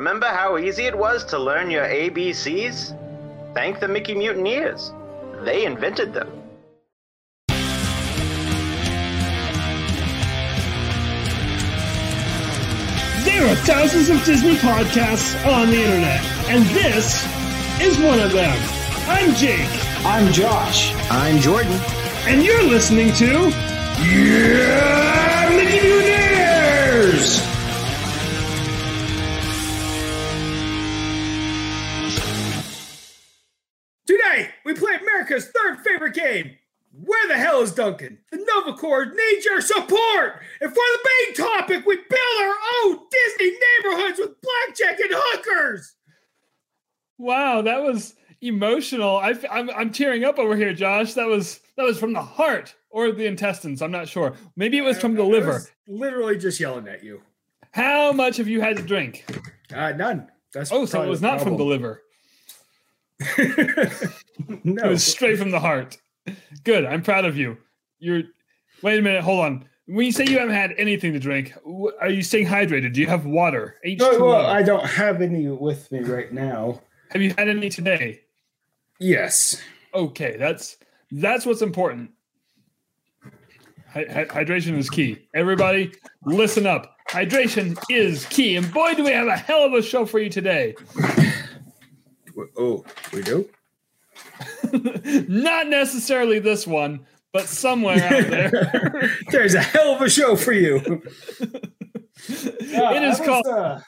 Remember how easy it was to learn your ABCs? Thank the Mickey Mutineers. They invented them. There are thousands of Disney podcasts on the internet, and this is one of them. I'm Jake, I'm Josh. I'm Jordan. and you're listening to Yeah America's third favorite game. Where the hell is Duncan? The Nova Corps needs your support! And for the main topic, we build our own Disney neighborhoods with blackjack and hookers! Wow, that was emotional. I, am I'm tearing up over here, Josh. That was that was from the heart or the intestines. I'm not sure. Maybe it was from the I liver. literally just yelling at you. How much have you had to drink? Uh, none. That's Oh, so it was not from the liver. liver. It was straight from the heart. Good. I'm proud of you. You're. Wait a minute. Hold on. When you say you haven't had anything to drink, are you staying hydrated? Do you have water? H2O. No, well, I don't have any with me right now. have you had any today? Yes. Okay, that's that's what's important. Hy- hy- hydration is key. Everybody, listen up. Hydration is key, and boy, do we have a hell of a show for you today. Oh, we do? Not necessarily this one, but somewhere out there. There's a hell of a show for you. it is called. uh,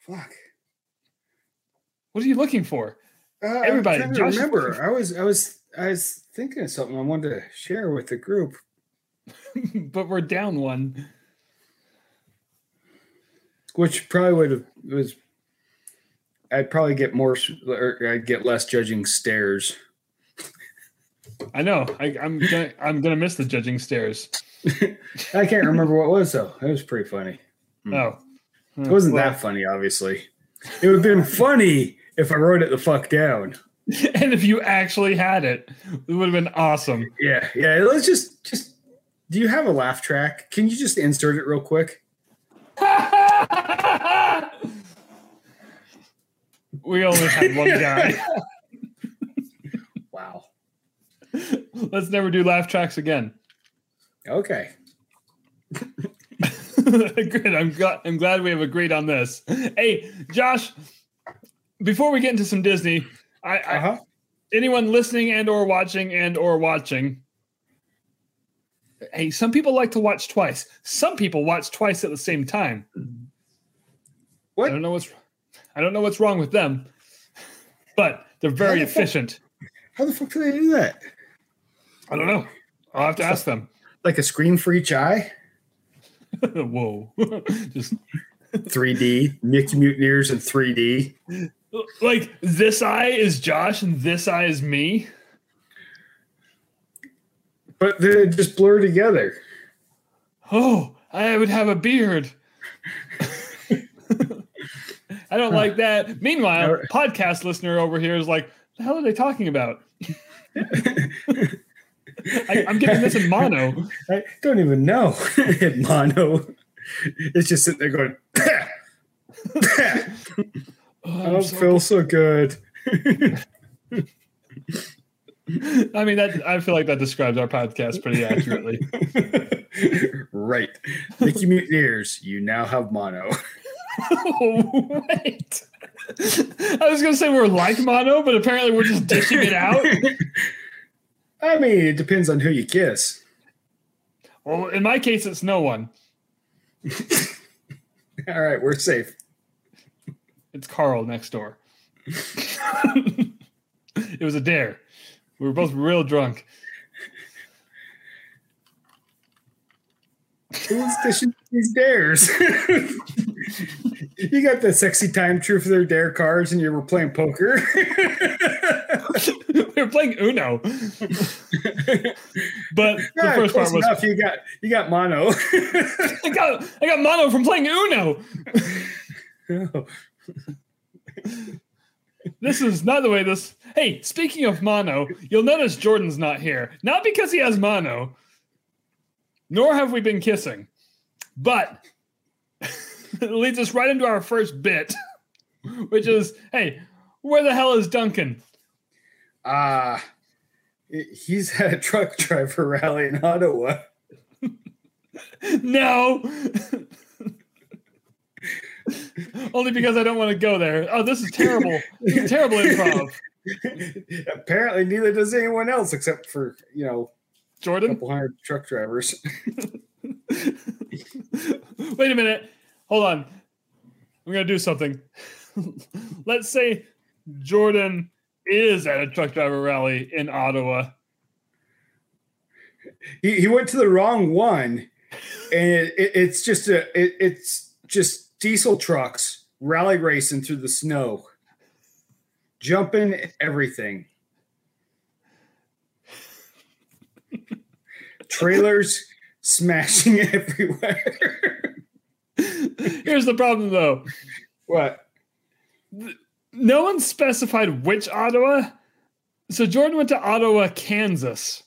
fuck. What are you looking for? Uh, Everybody, I'm Josh remember. looking I was, I was, I was thinking of something I wanted to share with the group. but we're down one. which probably would have was I'd probably get more or I'd get less judging stares. I know. I, I'm gonna. I'm gonna miss the judging stares. I can't remember what it was though. It was pretty funny. Hmm. Oh, It wasn't that funny, obviously. It would have been funny if I wrote it the fuck down. And if you actually had it, it would have been awesome. Yeah, yeah. Let's just just do you have a laugh track? Can you just insert it real quick? we only had one guy. Wow. Let's never do laugh tracks again. Okay. Good. I'm glad. I'm glad we have agreed on this. Hey, Josh. Before we get into some Disney, I, I Uh-huh. anyone listening and or watching and or watching. Hey, some people like to watch twice. Some people watch twice at the same time. What? I don't know what's. I don't know what's wrong with them, but they're very How the fuck- efficient. How the fuck do they do that? I don't know. I'll have to ask them. Like a screen for each eye? Whoa. Just 3D, Mickey Mutineers in 3D. like this eye is Josh and this eye is me. But they just blur together. Oh, I would have a beard. I don't like that. Meanwhile, podcast listener over here is like, the hell are they talking about? I, I'm getting this in mono. I don't even know. in mono. It's just sitting there going, I Oh, I'm don't so- feel so good. I mean, that I feel like that describes our podcast pretty accurately. right. Mickey Mutineers, you now have mono. Oh, wait. I was gonna say we're like mono, but apparently we're just dishing it out. I mean, it depends on who you kiss. Well, in my case, it's no one. All right, we're safe. It's Carl next door. it was a dare. We were both real drunk. Who's dishing these dares? You got the sexy time truth or dare cards and you were playing poker. we were playing Uno. But the Yeah, first part was enough. You got you got mono. I got I got mono from playing Uno. This is not the way this. Hey, speaking of mono, you'll notice Jordan's not here. Not because he has mono, nor have we been kissing, but leads us right into our first bit, which is, hey, where the hell is Duncan? Uh he's at a truck driver rally in Ottawa. No. Only because I don't want to go there. Oh, this is terrible. This is terrible improv. Apparently, neither does anyone else except for you know Jordan? a couple hundred truck drivers. wait a minute. Hold on. I'm going to do something. Let's say Jordan is at a truck driver rally in Ottawa. he, he went to the wrong one, and it, it, it's just a it, it's just diesel trucks rally racing through the snow, jumping everything. Trailers smashing everywhere. Here's the problem, though. what? No one specified which Ottawa. So Jordan went to Ottawa, Kansas.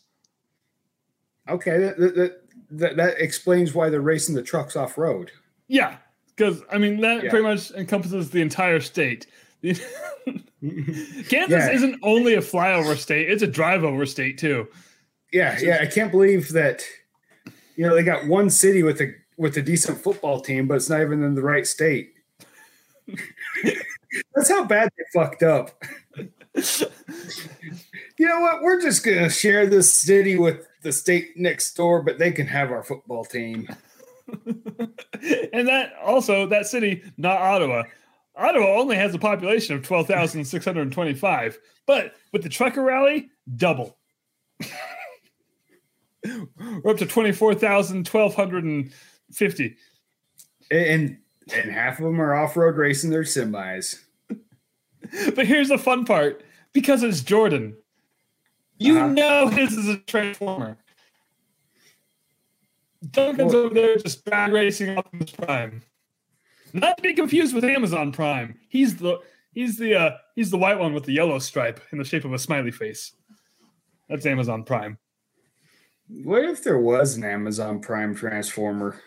Okay, that, that, that, that explains why they're racing the trucks off road. Yeah, because I mean that Yeah. pretty much encompasses the entire state. Kansas Yeah. isn't only a flyover state; it's a drive-over state too. Yeah, yeah, I can't believe that. You know, they got one city with a with a decent football team, but it's not even in the right state. That's how bad they fucked up. you know what? We're just gonna share this city with the state next door, but they can have our football team. and that also that city, not Ottawa. Ottawa only has a population of twelve thousand six hundred twenty-five, but with the trucker rally, double. We're up to 24,000, 1,250. And and and half of them are off road racing their semis. But here's the fun part because it's Jordan, you Uh-huh. know his is a transformer. Duncan's Well- over there just drag racing Optimus Prime. Not to be confused with Amazon Prime. He's the he's the uh he's the white one with the yellow stripe in the shape of a smiley face. That's Amazon Prime. What if there was an Amazon Prime Transformer?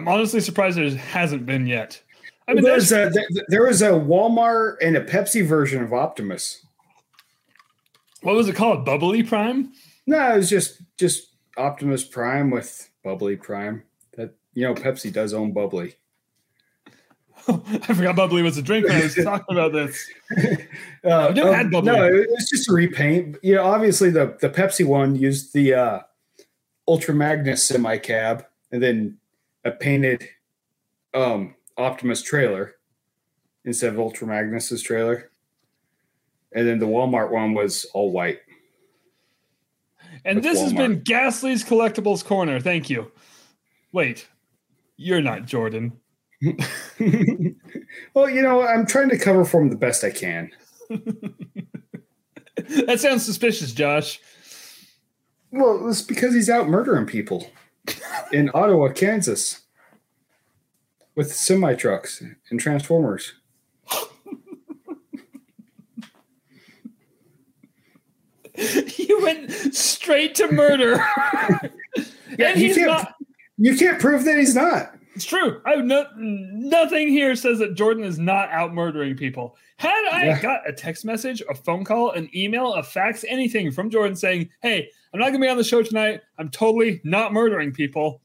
I'm honestly surprised there hasn't been yet. I mean, There's there's, a, there, was a Walmart and a Pepsi version of Optimus. what was it called? Bubbly Prime? No, it was just just Optimus Prime with Bubbly Prime. That you know, Pepsi does own Bubbly. I forgot Bubbly was a drink when I was talking about this. Uh, I've never had Bubbly. No, it was just a repaint. You know, obviously the the Pepsi one used the uh, Ultra Magnus semi cab and then a painted um, Optimus trailer instead of Ultra Magnus's trailer. And then the Walmart one was all white. And this has been Ghastly's Collectibles Corner. Thank you. Wait, you're not Jordan. well, you know, I'm trying to cover for him the best I can. That sounds suspicious, Josh. Well, it's because he's out murdering people in Ottawa, Kansas, with semi trucks and transformers. you went straight to murder. Yeah, and you he's can't- not. You can't prove that he's not. It's true. I have no, nothing here says that Jordan is not out murdering people. Had I Yeah. got a text message, a phone call, an email, a fax, anything from Jordan saying, "Hey, I'm not going to be on the show tonight. I'm totally not murdering people,"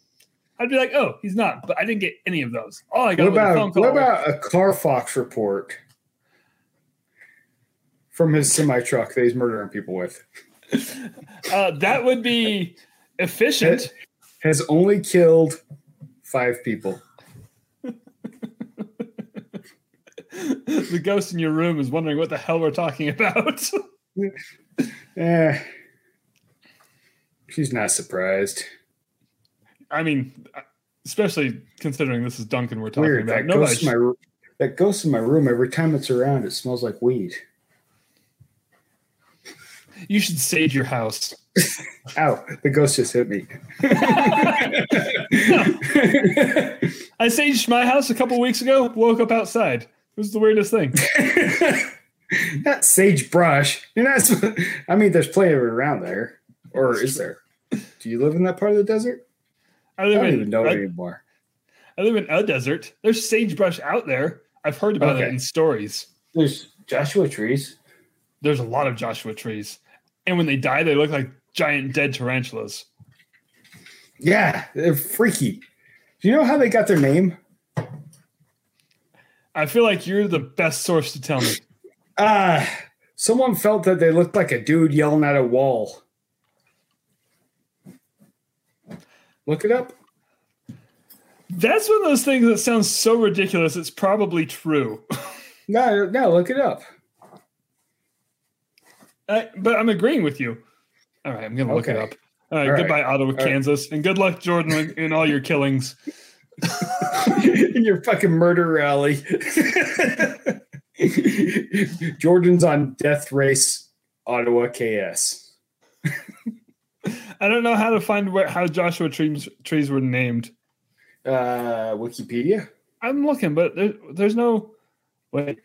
I'd be like, "Oh, he's not." But I didn't get any of those. All I got What was a phone about call. what about a Carfax report from his semi truck that he's murdering people with? uh, that would be efficient. Has only killed five people. the ghost in your room is wondering what the hell we're talking about. Eh, she's not surprised. I mean, uh, especially considering this is Duncan we're talking Weird. about. That Nobody ghost, in my, that ghost in my room, every time it's around, it smells like weed. You should sage your house. Ow, the ghost just hit me. I saged my house a couple weeks ago. Woke up outside. It was the weirdest thing. not sagebrush. You're not. I mean, there's plenty of it around there, or is there? Do you live in that part of the desert? I I don't in. even know I, anymore. I live in a desert. There's sagebrush out there. I've heard about Okay. it in stories. There's Joshua trees. There's a lot of Joshua trees. And when they die, they look like giant dead tarantulas. Yeah, they're freaky. Do you know how they got their name? I feel like you're the best source to tell me. Uh, someone felt that they looked like a dude yelling at a wall. Look it up. That's one of those things that sounds so ridiculous. It's probably true. No, no, look it up. I, but I'm agreeing with you. All right, I'm going to look it up. All right, All right. goodbye, Ottawa, right. Kansas. And good luck, Jordan, in all your killings. In your fucking murder rally. Jordan's on death race, Ottawa KS. I don't know how to find where how Joshua trees trees were named. Uh, Wikipedia. I'm looking, but there, there's no. Wait,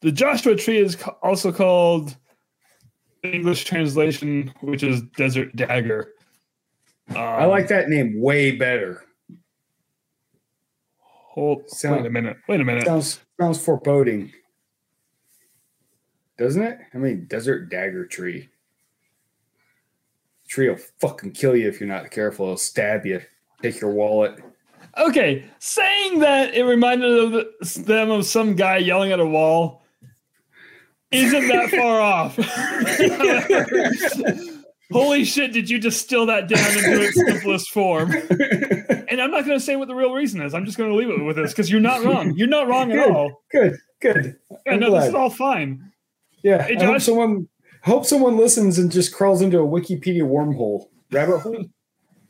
the Joshua tree is also called English translation, which is desert dagger. Um, I like that name way better. Hold, Sound- wait a minute. Wait a minute. Sounds sounds foreboding. Doesn't it? I mean, desert dagger tree. Tree will fucking kill you if you're not careful. It'll stab you. Take your wallet. Okay, saying that it reminded of the, them of some guy yelling at a wall isn't that far off. Holy shit, did you distill that down into its simplest form? And I'm not going to say what the real reason is. I'm just going to leave it with this because you're not wrong. You're not wrong at Good. all. Good, good. I I'm know this is all fine. Yeah, Hey, Josh. someone hope someone listens and just crawls into a Wikipedia wormhole. Rabbit hole?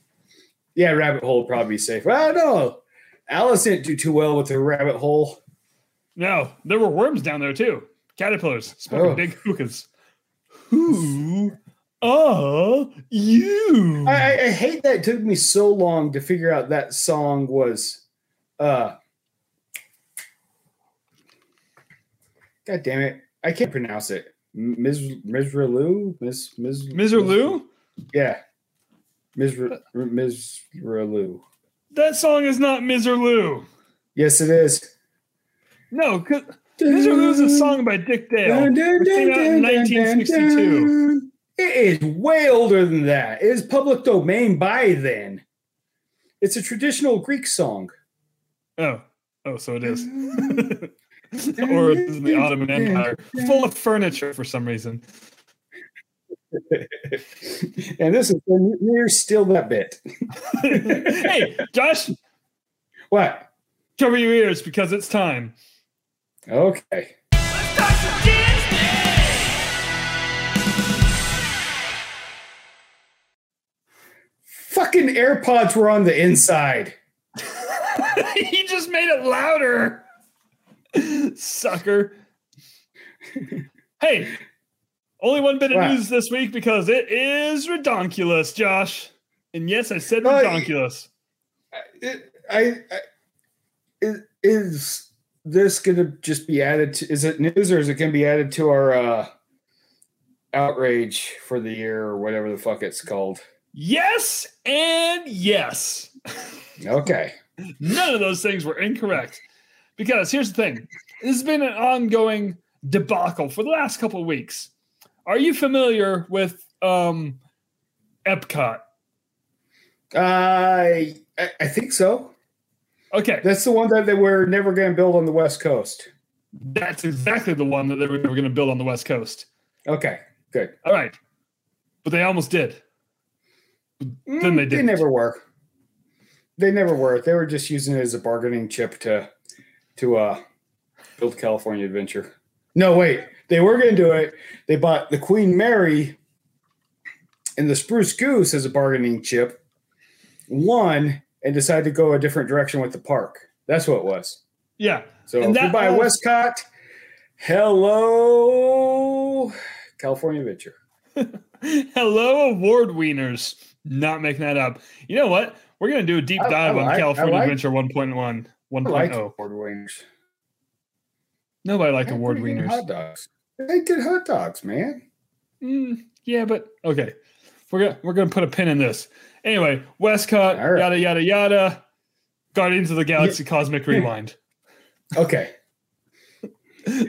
yeah, rabbit hole would probably be safe. Well, no. Alice didn't do too well with the rabbit hole. No, there were worms down there too. Caterpillars, smoking Oh. big hookahs. Who are you? I, I, I hate that it took me so long to figure out that song was uh God damn it. I can't pronounce it. Ms. Mizralu? Ms. Ms. Lou? Yeah. Mizra- Mizralu. That song is not. Lou. Yes, it is. No. Lou is a song by Dick Dale. It came out in dun, dun, 1962. dun. It is way older than that. It is public domain by then. It's a traditional Greek song. Oh, oh, so it is. or is the Ottoman Empire, full of furniture for some reason. and this is near still that bit. hey, Josh, What? cover your ears because it's time. Okay. Fucking AirPods were on the inside. he just made it louder. Sucker. hey, only one bit of What? news this week because it is redonkulous, Josh. And yes, I said redonkulous. It- I, I is, is this going to just be added to? Is it news or is it going to be added to our uh, outrage for the year or whatever the fuck it's called? Yes and yes. Okay. None of those things were incorrect. Because here's the thing this has been an ongoing debacle for the last couple of weeks. Are you familiar with um, Epcot? I I, I think so. Okay, That's the one that they were never going to build on the West Coast. that's exactly the one that they were going to build on the West Coast. Okay, good. All right. But they almost did. Then they Mm, They didn't. never were. They never were. They were just using it as a bargaining chip to to uh build California Adventure. No, wait. They were going to do it. They bought the Queen Mary and the Spruce Goose as a bargaining chip. Won and decided to go a different direction with the park. That's what it was. Yeah. So And that goodbye, all- WestCOT. Hello, California Adventure. Hello, award wieners. Not making that up. You know what? We're going to do a deep I- I dive on like- I California like- Adventure 1.1. I like 1.0. award winners. Nobody liked They're award wieners. Hot dogs. They did hot dogs, man. Mm, yeah, but okay. We're gonna we're gonna put a pin in this. Anyway, WestCOT, right. yada yada yada. Guardians of the Galaxy Cosmic Rewind. Okay.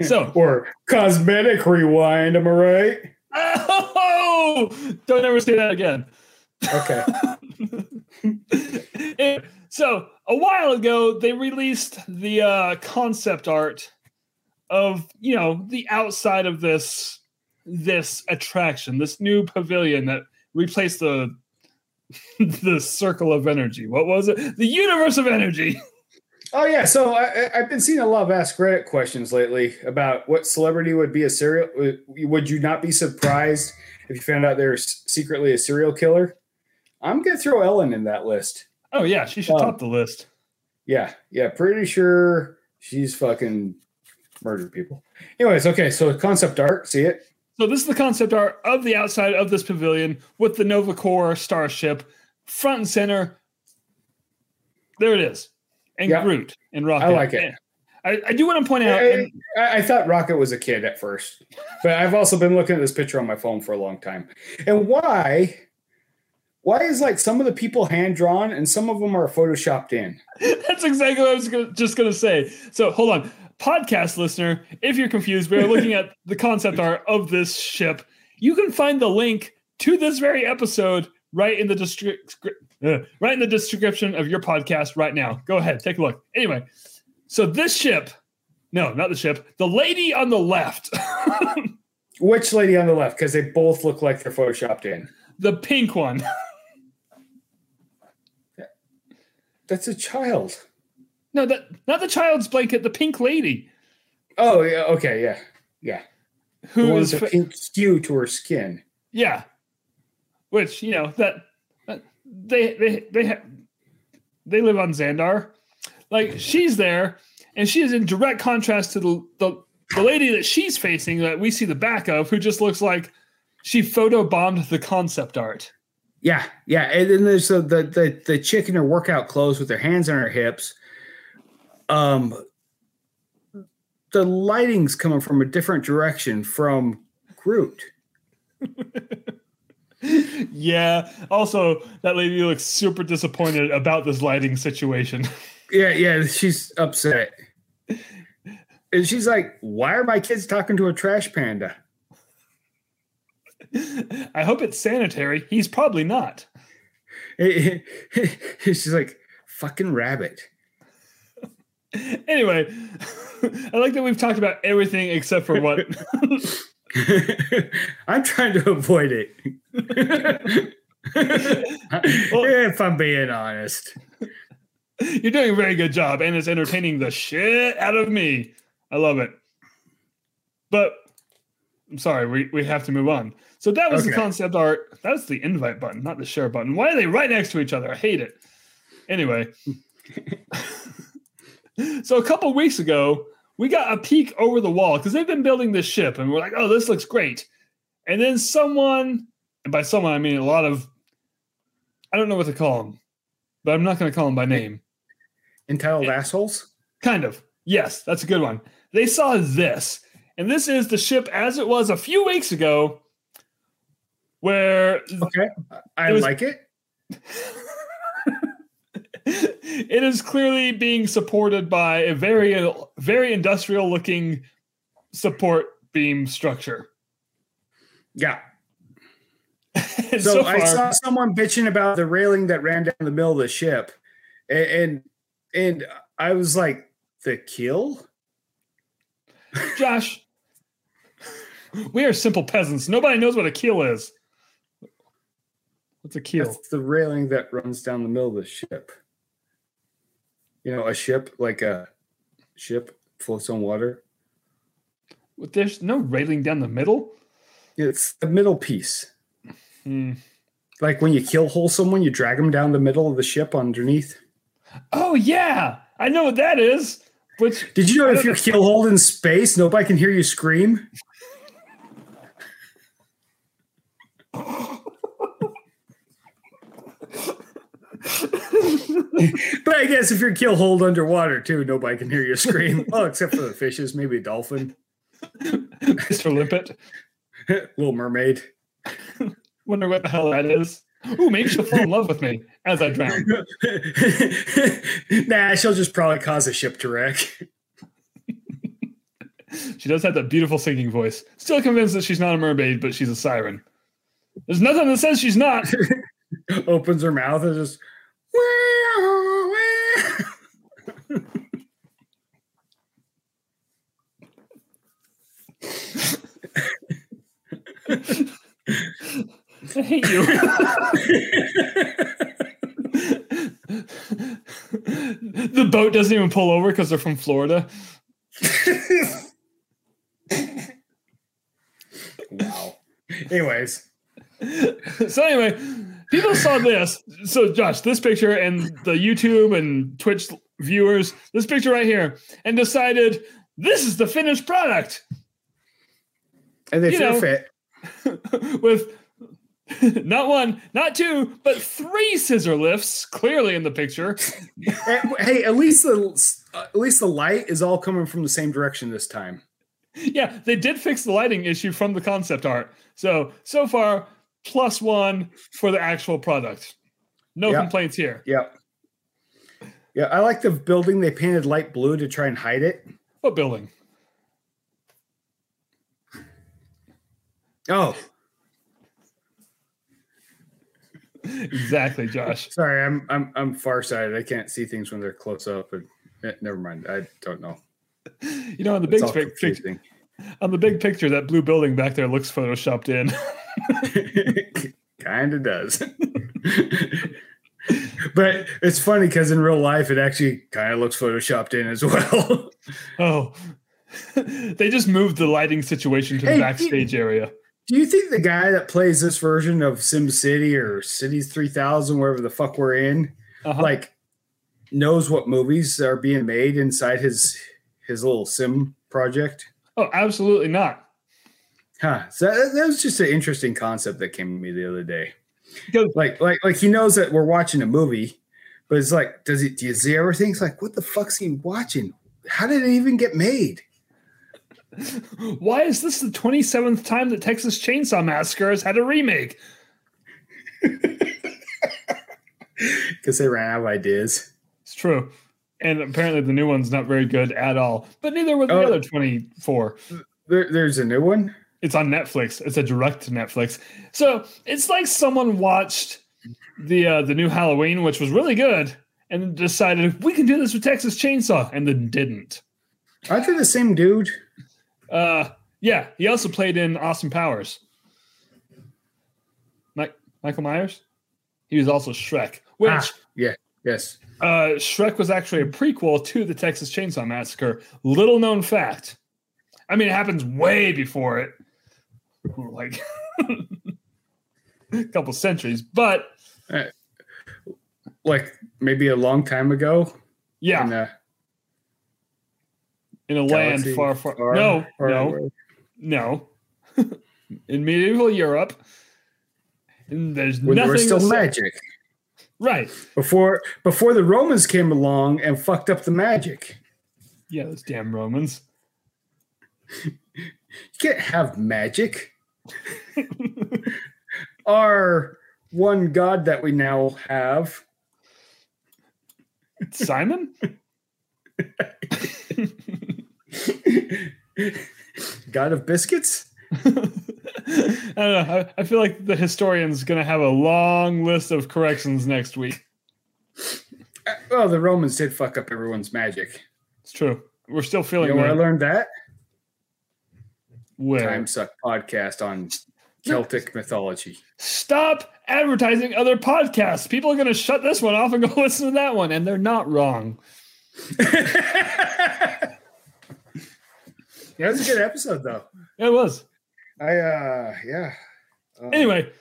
So, Or cosmetic rewind, am I right? oh, don't ever say that again. Okay. So a while ago, they released the uh, concept art of you know the outside of this this attraction, this new pavilion that replaced the the circle of energy. What was it? The universe of energy. Oh yeah, so I, I've been seeing a lot of Ask Reddit questions lately about what celebrity would be a serial. Would you not be surprised if you found out they're secretly a serial killer? I'm gonna throw Ellen in that list. Oh yeah, she should Um, top the list. Yeah, yeah, pretty sure she's fucking murdered people. Anyways, okay, so concept art, see it? So this is the concept art of the outside of this pavilion with the Nova Corps starship front and center. There it is, and Yeah. Groot and Rocket. I like it. I, I do want to point out, I, and I, I thought Rocket was a kid at first, but I've also been looking at this picture on my phone for a long time. And why? Why is like some of the people hand drawn and some of them are photoshopped in? That's exactly what I was gonna, just going to say. So hold on, podcast listener, if you're confused, we're looking at the concept art of this ship. You can find the link to this very episode right in the distri- uh, right in the description of your podcast right now. Go ahead, take a look. Anyway, so this ship, no, not the ship, the lady on the left, Which lady on the left? Because they both look like they're photoshopped in. the pink one. That's a child. No, that not the child's blanket, the pink lady Oh yeah, okay, yeah, yeah. Who one is with the fa- pink hue to her skin. Yeah. Which, you know, that, that they they they ha- they live on Xandar. Like she's there and she is in direct contrast to the, the the lady that she's facing that we see the back of who just looks like she photobombed the concept art. Yeah, yeah, and then there's the the the, the chick in her workout clothes with her hands on her hips. Um, the lighting's coming from a different direction from Groot. Yeah. Also, that lady looks super disappointed about this lighting situation. Yeah, yeah, she's upset, and she's like, "Why are my kids talking to a trash panda?" I hope it's sanitary. He's probably not. she's like, "Fucking rabbit." Anyway, I like that we've talked about everything except for what I'm trying to avoid it. if I'm being honest. You're doing a very good job, and it's entertaining the shit out of me. I love it. But I'm sorry, we, we have to move on. So that was the concept art. That's the invite button, not the share button. Why are they right next to each other? I hate it. Anyway. so a couple weeks ago, we got a peek over the wall because they've been building this ship, and we're like, oh, this looks great. And then someone, and by someone I mean a lot of, I don't know what to call them, but I'm not going to call them by name. Entitled assholes? Kind of. Yes, that's a good one. They saw this, and this is the ship as it was a few weeks ago, where Okay. I It was- like it. it is clearly being supported by a very, very industrial looking support beam structure. Yeah. So, so, I saw someone bitching about the railing that ran down the middle of the ship. And and, and I was like, the kill? Josh, we are simple peasants. Nobody knows what a keel is. What's a keel? That's the railing that runs down the middle of the ship. You know, a ship like a ship floats on water. But There's no railing down the middle. It's the middle piece. Hmm. Like when you keelhaul someone, you drag them down the middle of the ship underneath. Oh yeah, I know what that is. Which Did you know if you're keelhauled in space, nobody can hear you scream? But I guess if you're keelhauled underwater too, nobody can hear you scream. Oh, except for the fishes, maybe a dolphin, Mr. Limpet. Little Mermaid. Wonder what the hell that is. Ooh, maybe she'll fall in love with me as I drown. nah, she'll just probably cause a ship to wreck. She does have that beautiful singing voice. Still convinced that she's not a mermaid, but she's a siren. There's nothing that says she's not. Opens her mouth and just. I hate you. the boat doesn't even pull over because they're from Florida. wow. Anyways, So anyway, people saw this. So Josh, this picture and the YouTube and Twitch viewers, this picture right here, and decided this is the finished product and they You feel know. fit. with not one, not two, but three scissor lifts clearly in the picture. Eh, Hey, at least the at least the light is all coming from the same direction this time. Yeah, they did fix the lighting issue from the concept art. So so far, plus one for the actual product. No Yeah. complaints here. Yep. Yeah, I like the building they painted light blue to try and hide it. What building? Oh, Exactly, Josh. sorry, I'm I'm I'm farsighted. I can't see things when they're close up. But eh, never mind. I don't know. You know, on the big It's all pic- pic- on the big picture, that blue building back there looks photoshopped in. kind of does. but it's funny because in real life, it actually kind of looks photoshopped in as well. oh, they just moved the lighting situation to the Hey, backstage area. Do you think the guy that plays this version of Sim City or Cities 3000, wherever the fuck we're in, Uh-huh. like knows what movies are being made inside his his little sim project? oh, absolutely not. Huh. So that, that was just an interesting concept that came to me the other day. Because Like, like, like he knows that we're watching a movie, but it's like, does he? Do you see everything? It's like, what the fuck's he watching? How did it even get made? Why is this the 27th time that Texas Chainsaw Massacre has had a remake? Because they ran out of ideas. It's true. And apparently the new one's not very good at all. But neither were the Oh. other 24. There, there's a new one. It's on Netflix. It's a direct to Netflix. So it's like someone watched the uh, the new Halloween, which was really good, and decided we can do this with Texas Chainsaw, and then didn't. Aren't they the same dude? Uh, yeah, he also played in Austin Powers. Mike, Michael Myers. He was also Shrek, which Ah, yeah. Yes. uh, Shrek was actually a prequel to the Texas Chainsaw Massacre. Little known fact. I mean, it happens way before it, like a couple centuries. But Like maybe a long time ago. yeah, a in a land far, far. far- no, far no, away. no. in medieval Europe, and there's When there nothing was still magic. Right. Before before the Romans came along and fucked up the magic. Yeah, those damn Romans. You can't have magic. Our one god that we now have. Simon? God of biscuits? I don't know. I, I feel like the historian's going to have a long list of corrections next week. Uh, Well, the Romans did fuck up everyone's magic. It's true. We're still You feeling know where I learned that? Where? Time Suck podcast on Celtic mythology. Stop advertising other podcasts. People are going to shut this one off and go listen to that one, and they're not wrong. Yeah, it was a good episode though. It was. I uh yeah. Uh, Anyway,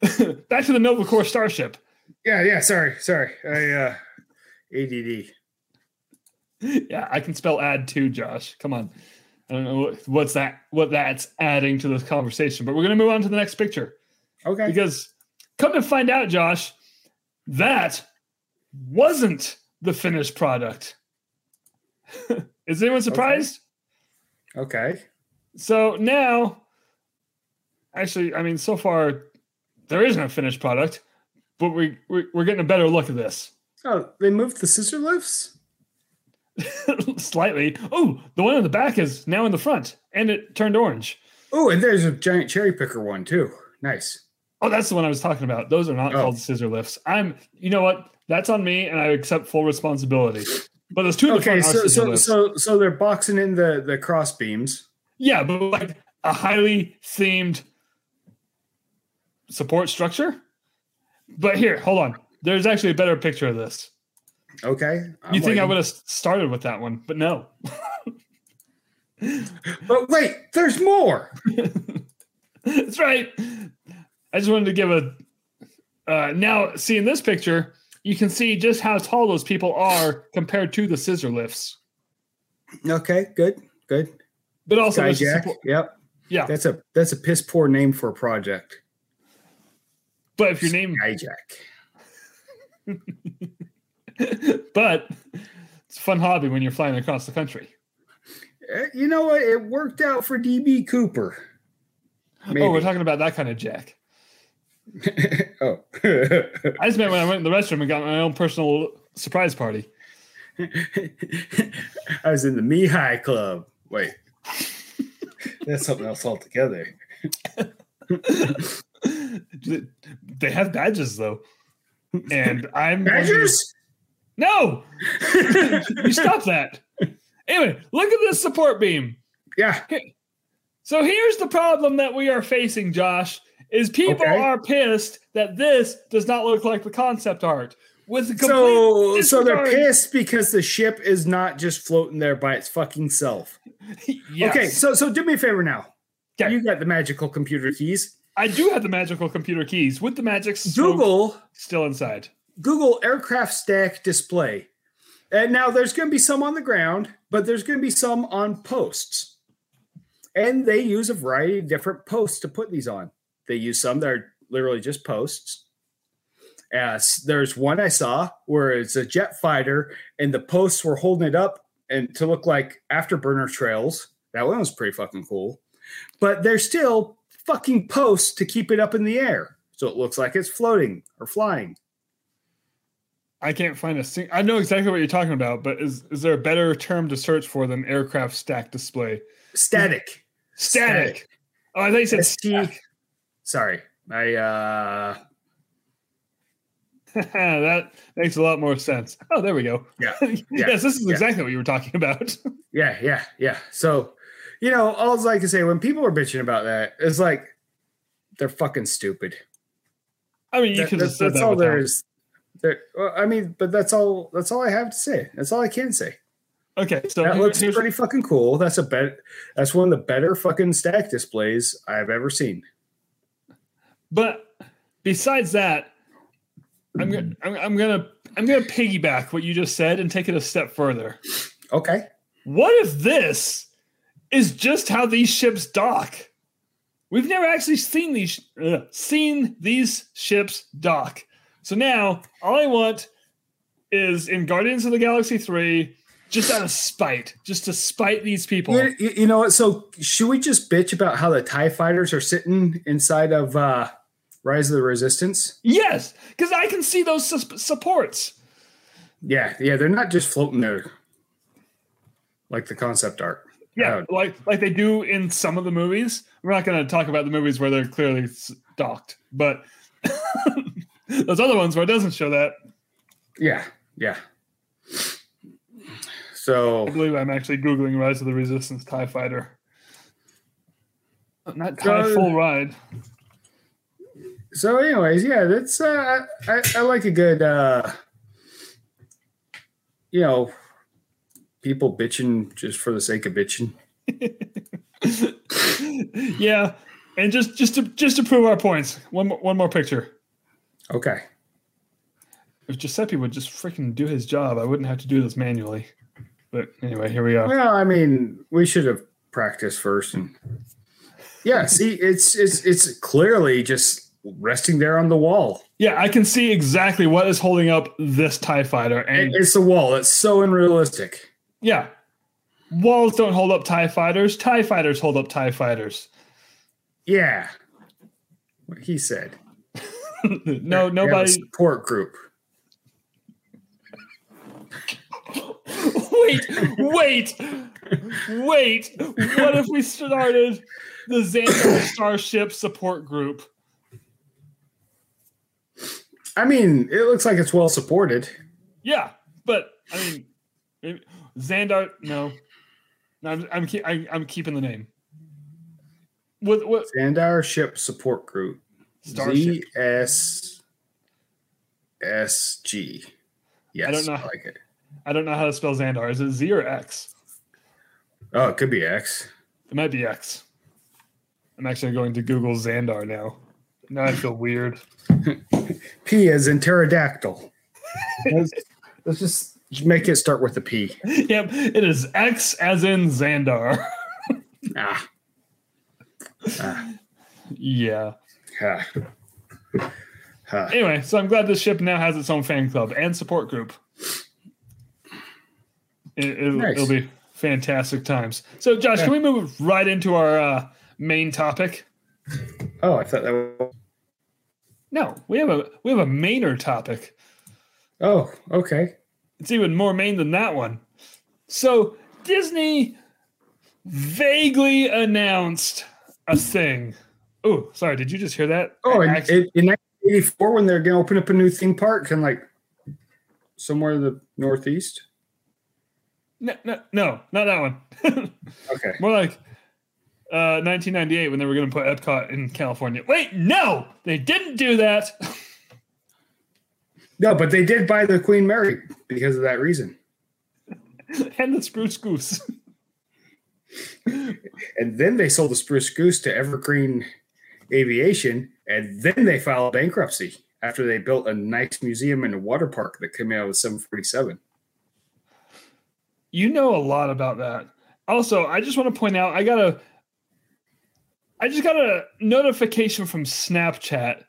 back to the Nova Corps Starship. Yeah, yeah, sorry, sorry. I uh ADD. Yeah, I can spell add too, Josh. Come on. I don't know what, what's that what that's adding to this conversation, but we're going to move on to the next picture. Okay. Because come to find out, Josh, that wasn't the finished product. Is anyone surprised? Okay. So now, actually, I mean, so far there isn't a finished product, but we we're, we're getting a better look at this. Oh, they moved the scissor lifts. Slightly. Oh, the one in the back is now in the front, and it turned orange. Oh, and there's a giant cherry picker one too. Nice. Oh, that's the one I was talking about. Those are not Oh. called scissor lifts. I'm. You know what? That's on me, and I accept full responsibility. But those two Okay, so so so so they're boxing in the the cross beams. Yeah, but like a highly themed support structure. But here, hold on. There's actually a better picture of this. Okay. you think I would have started with that one, but no. But wait, there's more. That's right. I just wanted to give a. Uh, now, seeing this picture, you can see just how tall those people are compared to the scissor lifts. Okay, good, good. But also, Skyjack. support- Yep. yeah. That's a that's a piss poor name for a project. But if your name, is Skyjack. but it's a fun hobby when you're flying across the country. Eh, You know what? It worked out for DB Cooper. Maybe. Oh, we're talking about that kind of jack. oh. I just meant when I went in the restroom and got my own personal surprise party. I was in the Me High Club. Wait. That's something else altogether. They have badges though, and I'm Badgers? No, you stop that. Anyway, look at this support beam. Yeah. So here's the problem that we are facing, Josh. Is people Okay. are pissed that this does not look like the concept art with So so they're pissed because the ship is not just floating there by its fucking self. Yes. Okay, so so do me a favor now. Okay. You got the magical computer keys. I do have the magical computer keys with the magic Google still inside. Google aircraft stack display. And now there's going to be some on the ground, but there's going to be some on posts. And they use a variety of different posts to put these on. They use some that are literally just posts. Uh, As there's one I saw where it's a jet fighter and the posts were holding it up and to look like afterburner trails. That one was pretty fucking cool. But they're still fucking posts to keep it up in the air. So it looks like it's floating or flying. I can't find a sing- I know exactly what you're talking about, but is is there a better term to search for than aircraft stack display? Static. Static. Oh, I thought you said ST. stack. Sorry. I uh that makes a lot more sense. Oh, there we go. Yeah, yeah, yes, this is yeah. exactly what you were talking about. yeah, yeah, yeah. So, you know, all I can say when people are bitching about that is like they're fucking stupid. I mean, you That- have that's that's that all there is. There, well, I mean, but that's all. That's all I have to say. That's all I can say. Okay, so That here- looks pretty fucking cool. That's a bet. That's one of the better fucking stack displays I've ever seen. But besides that, I'm gonna I'm, I'm gonna I'm gonna piggyback what you just said and take it a step further. Okay. What if this is just how these ships dock? We've never actually seen these uh, seen these ships dock. So now all I want is in Guardians of the Galaxy 3 just out of spite, just to spite these people. You, you- you know what? So should we just bitch about how the Tie Fighters are sitting inside of uh, Rise of the Resistance? Yes, cuz I can see those sus- supports. Yeah, yeah, they're not just floating there like the concept art. Yeah, Oh. like like they do in some of the movies. We're not going to talk about the movies where they're clearly docked, but those other ones where it doesn't show that, Yeah, yeah. So I believe I'm actually googling Rise of the Resistance Tie Fighter. Not Tie Uh, Full Ride. So anyways, yeah, that's uh I, I like a good uh you know people bitching just for the sake of bitching. yeah, and just just to just to prove our points, one more, one more picture. Okay. If Giuseppe would just freaking do his job, I wouldn't have to do this manually. But anyway, here we are. Well, I mean, we should have practiced first and yeah, see it's it's it's clearly just resting there on the wall. Yeah, I can see exactly what is holding up this Tie Fighter, and It's the wall. It's so unrealistic. Yeah. Walls don't hold up TIE fighters. TIE fighters hold up TIE fighters. Yeah. What he said. no, We have a nobody. support group. wait, wait, wait. What if we started the Xandar Starship support group? I mean, it looks like it's well supported. Yeah, but I mean, Xandar. No, I'm I'm, keep, I, I'm keeping the name. What what Xandar Ship Support Group. Starship? ZSSG. Yes, I don't know. like it. I don't know how to spell Xandar. Is it Z or X? Oh, it could be X. It might be X. I'm actually going to Google Xandar now. Now I feel weird. P as in pterodactyl. let's, let's just make it start with a P. yep, it is X as in Xandar. Ah. ah. yeah. ah. Ah. Anyway, so I'm glad this ship now has its own fan club and support group. It, will Nice. it'll be fantastic times. So, Josh, can we move right into our uh, main topic? Oh, I thought that was. No, we have a we have a mainer topic. Oh, okay. It's even more main than that one. So Disney vaguely announced a thing. Oh, sorry, did you just hear that? Oh, in, in, in 1984, when they're going to open up a new theme park in like somewhere in the Northeast. no, no, no, not that one. Okay. More like uh, 1998 when they were going to put Epcot in California. Wait, no, they didn't do that. No, but they did buy the Queen Mary because of that reason. and the Spruce Goose. And then they sold the Spruce Goose to Evergreen Aviation, and then they filed bankruptcy after they built a nice museum and a water park that came out with 747. you know a lot about that. Also, I just want to point out I got a I just got a notification from Snapchat.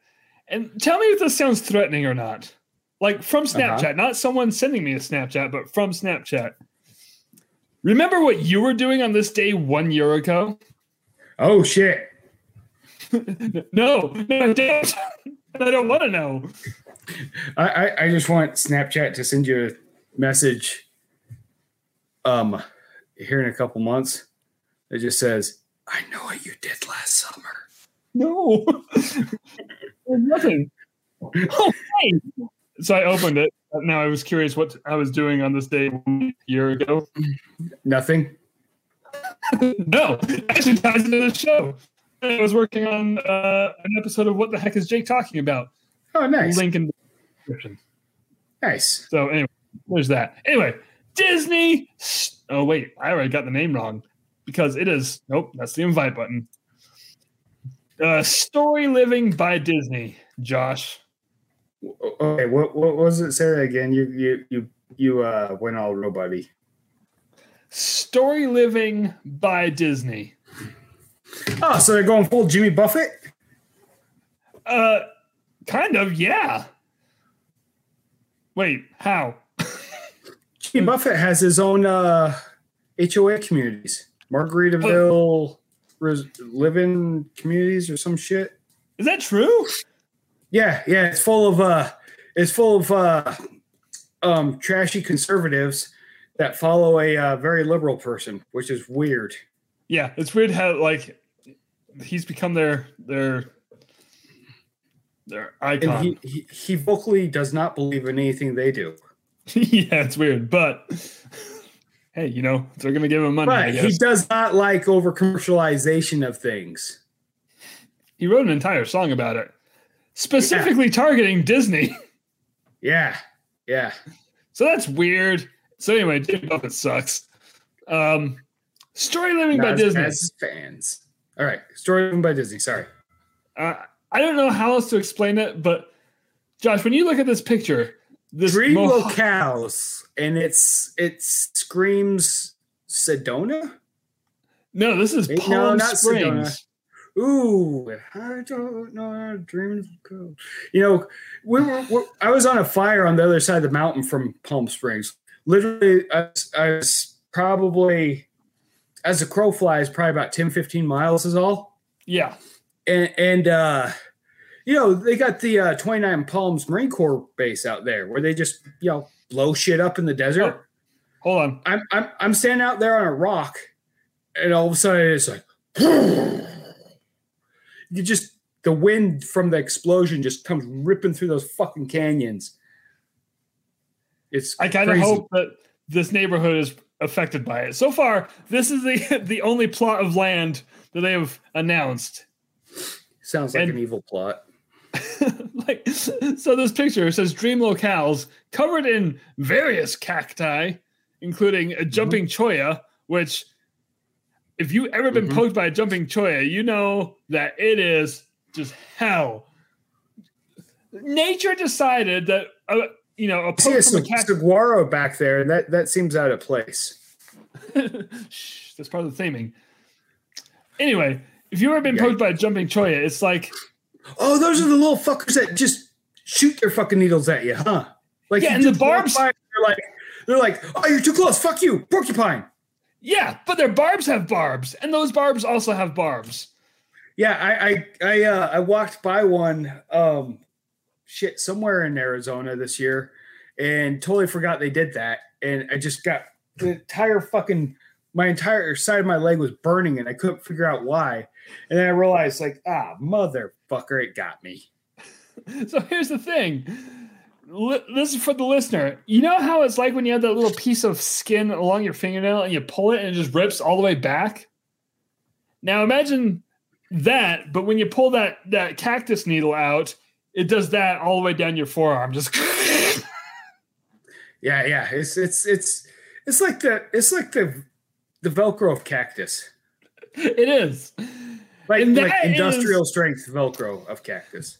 And tell me if this sounds threatening or not. Like from Snapchat, not someone sending me a Snapchat, but from Snapchat. Remember what you were doing on this day one year ago? Oh shit! No, no, I don't. I don't want to know. I, I I just want Snapchat to send you a message. Um, here in a couple months, it just says, "I know what you did last summer." No, nothing. Oh, hey. So I opened it. Now I was curious what I was doing on this day one year ago. Nothing. no, it actually ties into the show. I was working on uh, an episode of What the Heck is Jake Talking About? Oh, nice, Link in the description. nice. So anyway, there's that. Anyway, Disney. Oh wait, I already got the name wrong because it is. Nope, that's the invite button. Uh, Story Living by Disney. Josh. Okay, what what was it? Say that again. You you you you uh went all robot-y. Story Living by Disney. Oh, so they're going full Jimmy Buffett? Uh, kind of, yeah. Wait, how? Jimmy Buffett has his own uh HOA communities. Margaritaville res- living communities or some shit. Is that true? Yeah, yeah, it's full of uh it's full of uh um trashy conservatives that follow a uh, very liberal person, which is weird. Yeah, it's weird how like he's become their their their And icon. he, he he vocally does not believe in anything they do. yeah, it's weird, but hey, you know they're gonna give him money. Guess. he does not like over commercialization of things. He wrote an entire song about it, specifically targeting Disney. Yeah. Yeah. So that's weird. So anyway, Jimmy Buffett sucks. Um, Story Living by Not Disney. as fans. All right. Story written by Disney. Sorry. Uh, I don't know how else to explain it, but Josh, when you look at this picture, this Three Mo- locales, and it's it screams Sedona. no, this is Wait, Palm no, not Springs. Ooh, I don't know. Dreams gold. You know, we were, we I was on a fire on the other side of the mountain from Palm Springs. Literally, I was, I was probably, as the crow flies, probably about 10, 15 miles is all. Yeah, and, and uh you know, they got the uh, 29 Palms Marine Corps base out there where they just, you know, blow shit up in the desert. Hold on. I'm, I'm, I'm standing out there on a rock, and all of a sudden it's like, you just, the wind from the explosion just comes ripping through those fucking canyons. It's I kind of hope that this neighborhood is affected by it. So far, this is the the only plot of land that they have announced. sounds like and- an evil plot. like so this picture says dream locales covered in various cacti including a jumping cholla which if you ever been Mhm. poked by a jumping cholla you know that it is just hell nature decided that uh, you know a poke a from a cactus saguaro back there, and that, that seems out of place. Shh, that's part of the theming anyway if you've ever been Yeah. poked by a jumping cholla it's like Oh, those are the little fuckers that just shoot their fucking needles at you, huh? Like Yeah, and the barbs- They're like, they're like, oh, you're too close. Fuck you, porcupine. yeah but their barbs have barbs and those barbs also have barbs Yeah, I I I, uh, I walked by one um shit somewhere in Arizona this year and totally forgot they did that. And I just got the entire fucking my entire side of my leg was burning and I couldn't figure out why. And then I realized like, ah, motherfucker, it got me. So here's the thing. Li- This is for the listener. You know how it's like when you have that little piece of skin along your fingernail and you pull it and it just rips all the way back? Now imagine that, but when you pull that that cactus needle out, it does that all the way down your forearm. Just Yeah, yeah. It's it's it's it's like the it's like the the Velcro of cactus. It is. Like, like industrial strength Velcro of cactus.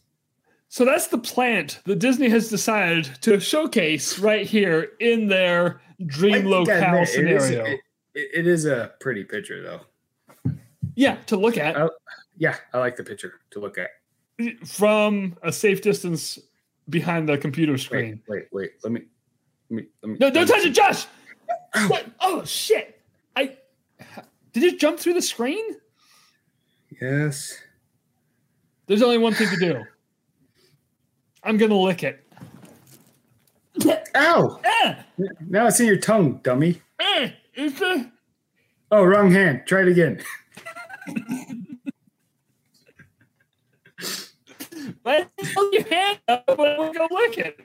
So that's the plant that Disney has decided to showcase right here in their dream locale admit scenario. it- it- it is a pretty picture though. yeah, to look at. Oh. Yeah, I like the picture to look at. from a safe distance behind the computer screen. wait, wait. Let me let me let me No, don't touch it, Josh. Oh! oh shit! I did it jump through the screen? Yes. There's only one thing to do. I'm gonna lick it. Ow! Ah, Now it's in your tongue, dummy. ah, the Oh, wrong hand. Try it again. did hold your hand up when I go lick it?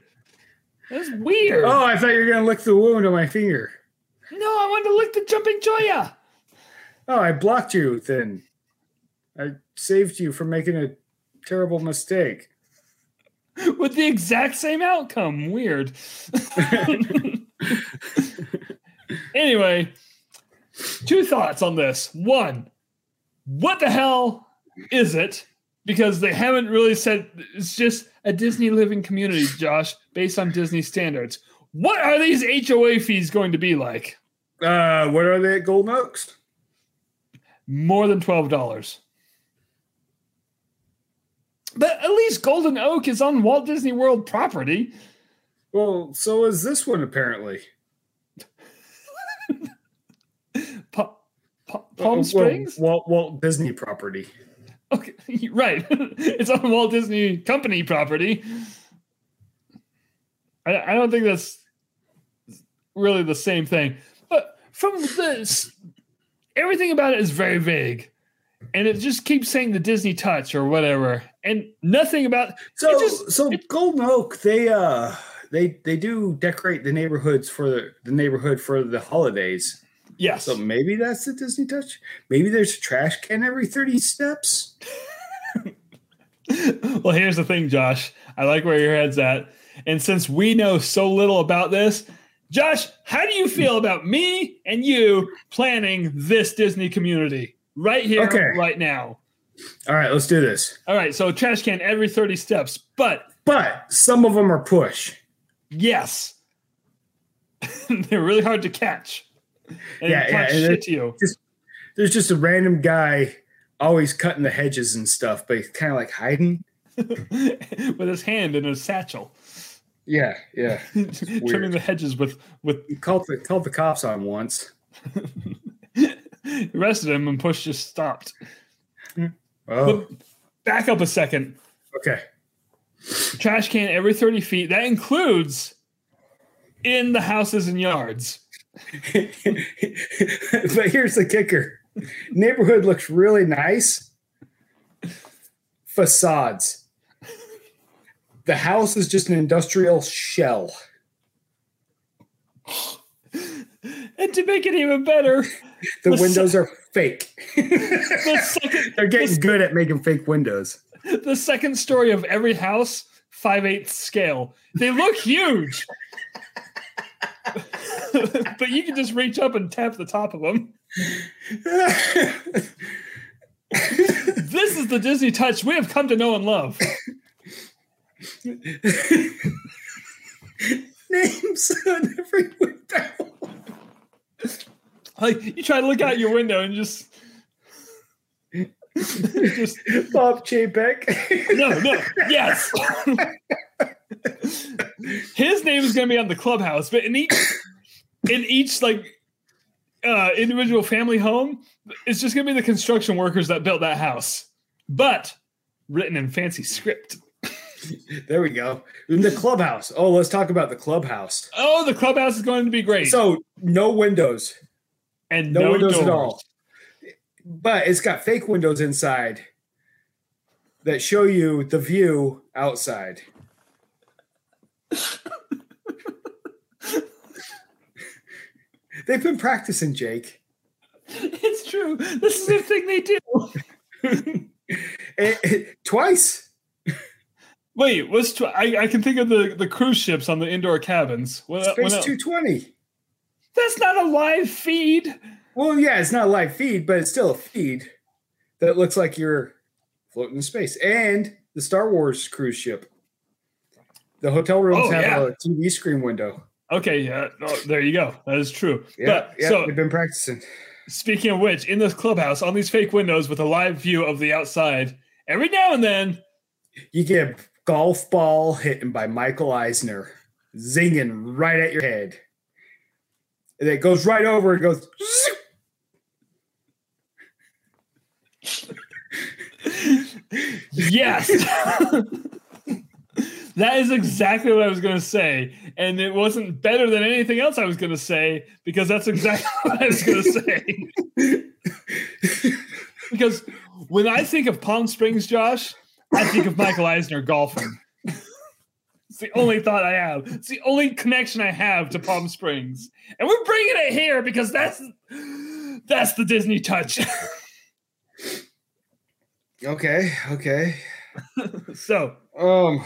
That's weird. Oh, I thought you were gonna lick the wound on my finger. No, I wanted to lick the jumping cholla. Oh, I blocked you then. I saved you from making a terrible mistake. with the exact same outcome. Weird. anyway, two thoughts on this. One, what the hell is it? Because they haven't really said it's just a Disney living community, Josh, based on Disney standards. What are these HOA fees going to be like? Uh, what are they at Golden Oaks? More than $12. But at least Golden Oak is on Walt Disney World property. Well, so is this one apparently. Pa- Pa- Uh, Palm well, Springs? Walt, Walt Disney property. Okay, right. it's on Walt Disney Company property. I, I don't think that's really the same thing. But from this, everything about it is very vague. And it just keeps saying the Disney touch or whatever. And nothing about So, It just- so it- Golden Oak, they uh, they they do decorate the neighborhoods for the, the neighborhood for the holidays. yes. So maybe that's the Disney touch. Maybe there's a trash can every thirty steps. well, here's the thing, Josh. I like where your head's at. And since we know so little about this, Josh, how do you feel about me and you planning this Disney community right here, Okay. right now? All right, let's do this. All right, so trash can every 30 steps, but But some of them are push. yes, they're really hard to catch. And Yeah, yeah, shit to you. There's just a random guy always cutting the hedges and stuff, but he's kind of like hiding. with his hand in his satchel, Yeah, yeah. trimming the hedges with with He called the called the cops on once. arrested him and push just stopped. Oh, Back up a second. okay. trash can every 30 feet. That includes in the houses and yards. but here's the kicker neighborhood looks really nice. Facades. The house is just an industrial shell. And to make it even better, The The se- windows are fake. the second, They're getting good at making fake windows. the second story of every house, 5 8 scale. They look huge. but you can just reach up and tap the top of them. This is the Disney touch we have come to know and love. Names on every window. Like you try to look out your window and just just Bob Chapek. no, no, yes. His name is going to be on the clubhouse, but in each in each like uh, individual family home, it's just going to be the construction workers that built that house, but written in fancy script. There we go. In the clubhouse. Oh, let's talk about the clubhouse. Oh, the clubhouse is going to be great. So no windows, and no, no, windows doors. at all. But it's got fake windows inside that show you the view outside. They've been practicing, Jake. It's true. This is the thing they do. Eh, eh, twice. Wait, what's tw- I, I can think of the, the cruise ships on the indoor cabins. What, uh, what Space else? 220. That's not a live feed. Well, yeah, it's not a live feed, but it's still a feed that looks like you're floating in space. And the Star Wars cruise ship. The hotel rooms Oh, have yeah. a TV screen window. Okay, yeah, oh, there you go. That is true. Yeah, but yeah, so they've been practicing. speaking of which, in this clubhouse, on these fake windows with a live view of the outside, every now and then, You get golf ball hitting by Michael Eisner, zinging right at your head. And it goes right over and goes. yes. that is exactly what I was going to say. And it wasn't better than anything else I was going to say because that's exactly what I was going to say. because when I think of Palm Springs, Josh, I think of Michael Eisner golfing. It's the only thought I have. It's the only connection I have to Palm Springs, and we're bringing it here because that's that's the Disney touch. Okay, okay. so Um,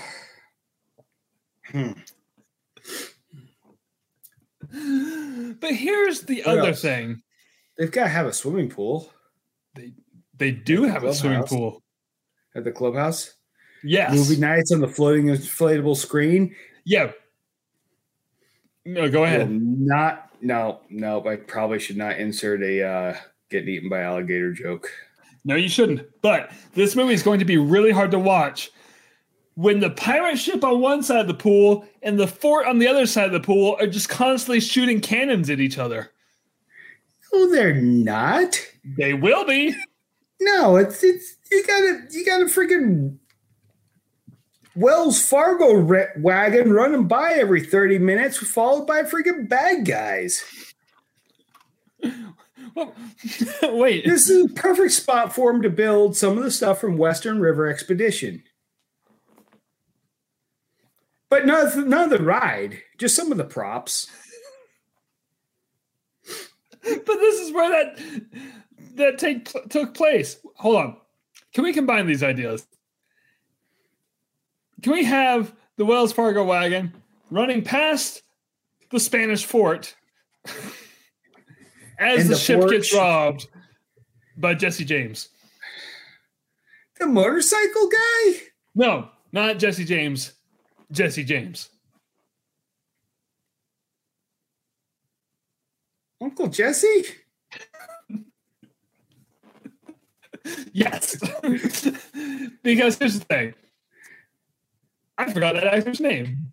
Hmm. But here's the What other else? thing. they've got to have a swimming pool They they do At the have a swimming clubhouse. pool. At the clubhouse. Yes. Movie nights on the floating inflatable screen. Yeah. No, go ahead. not. No, no. I probably should not insert a uh, getting eaten by alligator joke. No, you shouldn't. But this movie is going to be really hard to watch. When the pirate ship on one side of the pool and the fort on the other side of the pool are just constantly shooting cannons at each other. Oh, they're not. They will be. No, it's it's you gotta you gotta freaking Wells Fargo re- wagon running by every thirty minutes, followed by freaking bad guys. Well, wait. This is a perfect spot for them to build some of the stuff from Western River Expedition. But none of, none of the ride, just some of the props. But this is where that that take took place. Hold on. Can we combine these ideas? Can we have the Wells Fargo wagon running past the Spanish fort as the, the ship fort gets robbed by Jesse James? The motorcycle guy? No, not Jesse James. Jesse James. Uncle Jesse? Yes. because here's the thing. I forgot that actor's name.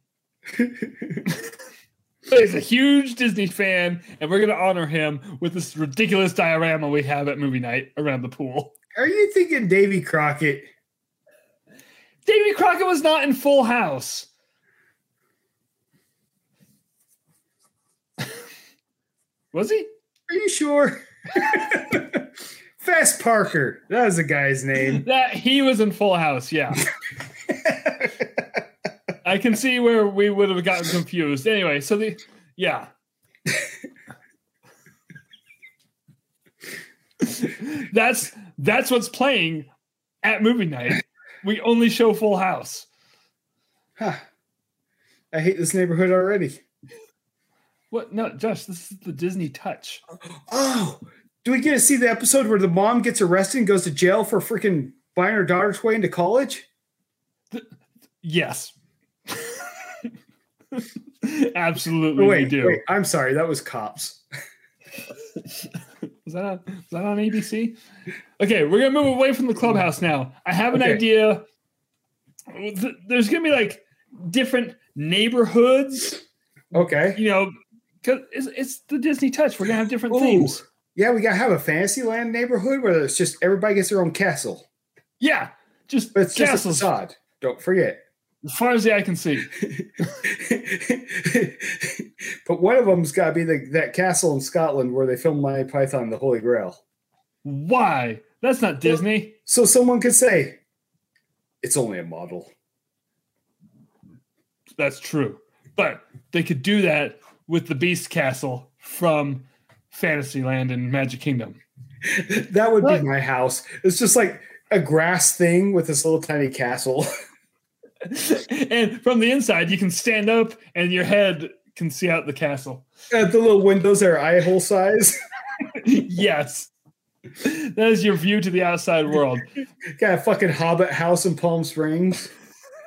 But he's a huge Disney fan, and we're going to honor him with this ridiculous diorama we have at movie night around the pool. Are you thinking Davy Crockett? Davy Crockett was not in Full House. was he? Are you sure? Fess Parker. That was the guy's name. That he was in Full House, yeah. I can see where we would have gotten confused. Anyway, so the yeah. that's that's what's playing at movie night. We only show Full House. Huh. I hate this neighborhood already. What? No, Josh. This is the Disney touch. Oh, do we get to see the episode where the mom gets arrested and goes to jail for freaking buying her daughter's way into college? Yes. Absolutely, Oh, we wait, do. wait, I'm sorry, that was cops. Was that on, was that on ABC? Okay, we're gonna move away from the clubhouse now. I have an Okay. idea. There's gonna be like different neighborhoods, Okay. you know, because it's, it's the Disney touch. We're gonna have different Ooh. themes. Yeah, we gotta have a Fantasyland neighborhood where it's just everybody gets their own castle. Yeah, just But it's just a castles facade. Don't forget. as far as the eye can see. but one of them's got to be the, that castle in Scotland where they filmed Monty Python and the Holy Grail. Why? That's not Disney. So someone could say, it's only a model. That's true. But they could do that with the Beast Castle from Fantasyland and Magic Kingdom. That would What? be my house. It's just like a grass thing with this little tiny castle. and from the inside, you can stand up and your head can see out the castle. Uh, the little windows are eye hole size. yes. That is your view to the outside world. got a fucking Hobbit house in Palm Springs.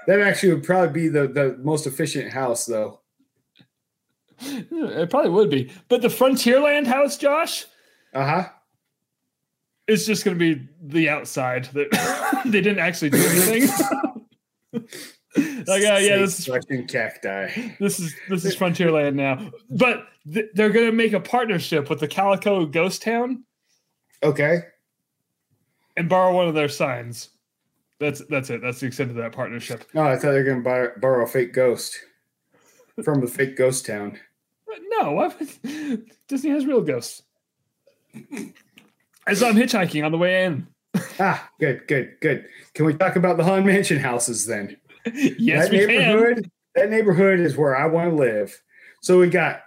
That actually would probably be the, the most efficient house, though. It probably would be. But the Frontierland house, Josh, Uh huh. is just going to be the outside. That they didn't actually do anything. like, uh, yeah, this is Fucking cacti. this is this is Frontierland now. But th- they're going to make a partnership with the Calico Ghost Town Okay. and borrow one of their signs. That's that's it. That's the extent of that partnership. Oh, I thought they were going to borrow a fake ghost from the fake ghost town. No, would- Disney has real ghosts. As I saw him hitchhiking on the way in. Ah, good, good, good. Can we talk about the Haunted Mansion houses then? yes, that we can. neighborhood, that neighborhood is where I want to live. So we got,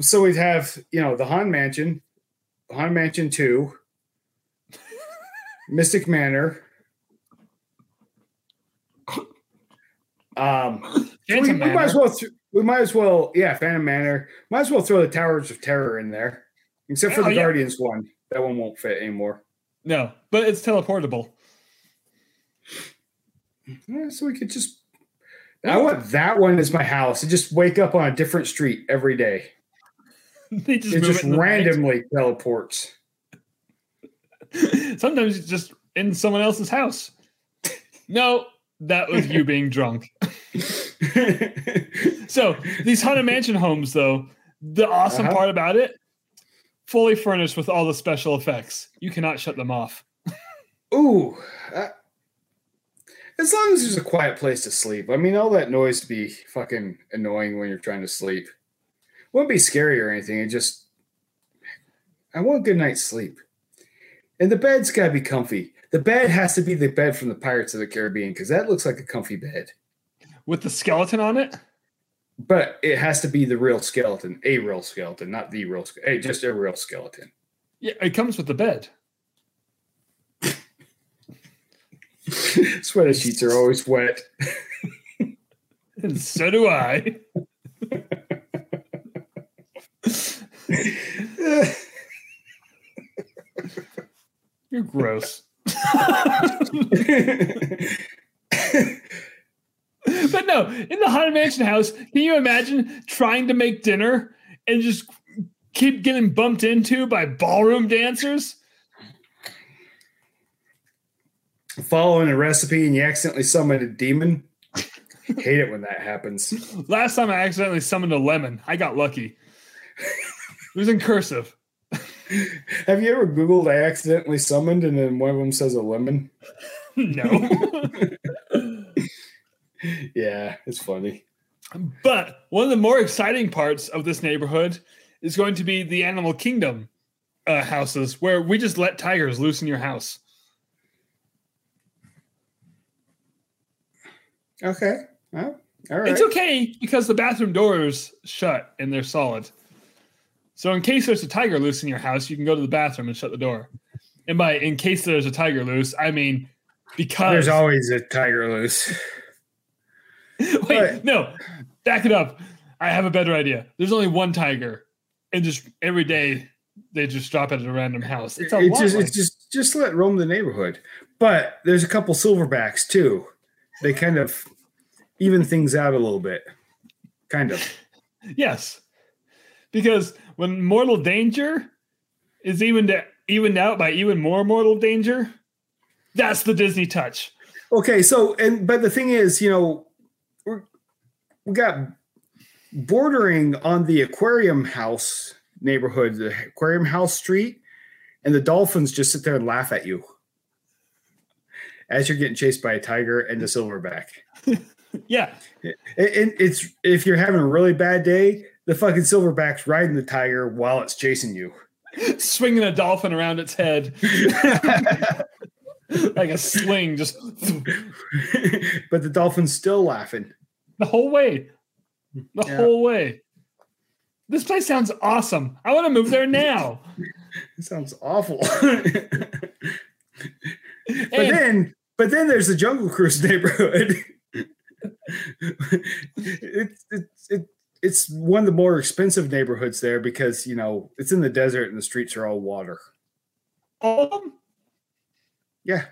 so we have, you know, the Haunted Mansion, Haunted Mansion Two, Mystic Manor. Um, we, we might as well, th- we might as well, yeah, Phantom Manor. Might as well throw the Towers of Terror in there, except for Oh, the yeah. Guardians one. That one won't fit anymore. No, but it's teleportable. Yeah, so we could just. I want that one as my house and just wake up on a different street every day. they just it just it in night. randomly teleports. Sometimes it's just in someone else's house. No, that was you being drunk. So these haunted mansion homes, though, the awesome Uh-huh. part about it, fully furnished with all the special effects. You cannot shut them off. Ooh. uh, as long as there's a quiet place to sleep. I mean, all that noise to be fucking annoying when you're trying to sleep. Wouldn't be scary or anything. It just. I want a good night's sleep. And the bed's got to be comfy. The bed has to be the bed from the Pirates of the Caribbean because that looks like a comfy bed. With the skeleton on it, But it has to be the real skeleton, a real skeleton, not the real, hey, just a real skeleton. yeah, it comes with the bed. Sweater sheets are always wet. And so do I. You're gross. But no, in the Haunted Mansion house, can you imagine trying to make dinner and just keep getting bumped into by ballroom dancers? Following a recipe and you accidentally summon a demon. Hate it when that happens. Last time I accidentally summoned a lemon, I got lucky. It was in cursive. Have you ever Googled I accidentally summoned and then one of them says a lemon? No. Yeah, it's funny. But one of the more exciting parts of this neighborhood is going to be the Animal Kingdom uh, houses, where we just let tigers loose in your house. Okay. Well, all right. It's okay because the bathroom doors shut and they're solid. So in case there's a tiger loose in your house, you can go to the bathroom and shut the door. And by in case there's a tiger loose, I mean because There's always a tiger loose. Wait, But- no, back it up. I have a better idea. There's only one tiger, and just every day they just drop it at a random house. It's a It's just it's just just let roam the neighborhood. But there's a couple silverbacks too. They kind of even things out a little bit. Kind of. yes, because when mortal danger is evened evened out by even more mortal danger, that's the Disney touch. Okay, so and but the thing is, you know, we got bordering on the aquarium house neighborhood, the aquarium house street, and the dolphins just sit there and laugh at you as you're getting chased by a tiger and a silverback. Yeah, And it's if you're having a really bad day, the fucking silverback's riding the tiger while it's chasing you. swinging a dolphin around its head like a sling, just but the dolphin's still laughing. The whole way. The Yeah. whole way. This place sounds awesome. I want to move there now. It sounds awful. but And- then, but then there's the Jungle Cruise neighborhood. it's it's it, it's one of the more expensive neighborhoods there because you know it's in the desert and the streets are all water. all of them? Yeah,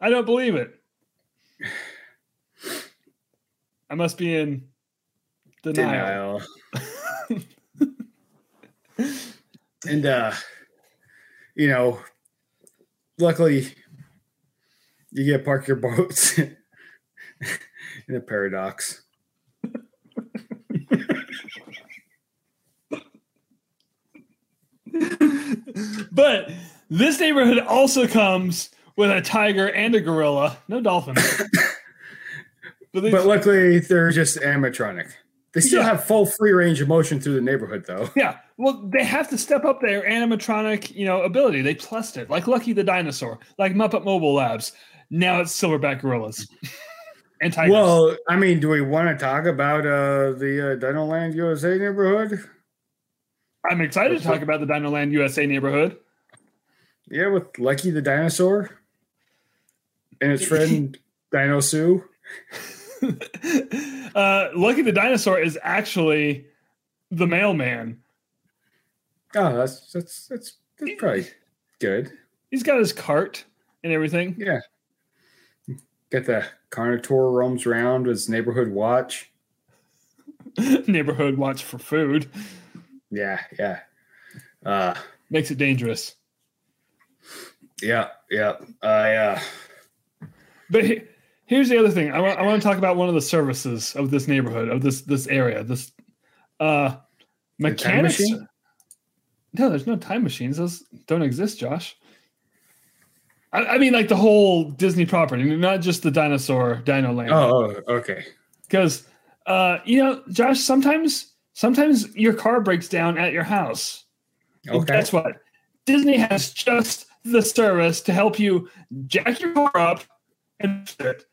I don't believe it. I must be in denial. denial. and uh, you know, luckily, you get to park your boats in a paradox. But this neighborhood also comes with a tiger and a gorilla. No dolphin. but But luckily, they're just animatronic. They still Yeah. have full free range of motion through the neighborhood, though. yeah, well, they have to step up their animatronic, you know, ability. They plussed it, like Lucky the Dinosaur, like Muppet Mobile Labs. Now it's silverback gorillas and tigers. Well, I mean, do we want to talk about uh, the uh, Dino Land USA neighborhood? I'm excited to talk about the Dino Land USA neighborhood. Yeah, with Lucky the dinosaur and his friend Dino Sue. uh, Lucky the Dinosaur is actually the mailman. Oh, that's that's that's, that's probably good. He's got his cart and everything. Yeah. Get the Carnotaur roams around with his neighborhood watch. Neighborhood watch for food Yeah, yeah. Uh makes it dangerous. yeah, yeah. I uh But he- here's the other thing. I want, I want to talk about one of the services of this neighborhood, of this this area. This uh mechanics. machine? No, there's no time machines. Those don't exist, Josh. I, I mean, like the whole Disney property, not just the dinosaur Dino Land. oh, oh okay. because uh, you know, Josh, sometimes sometimes your car breaks down at your house. Okay. Guess what? Disney has just the service to help you jack your car up it.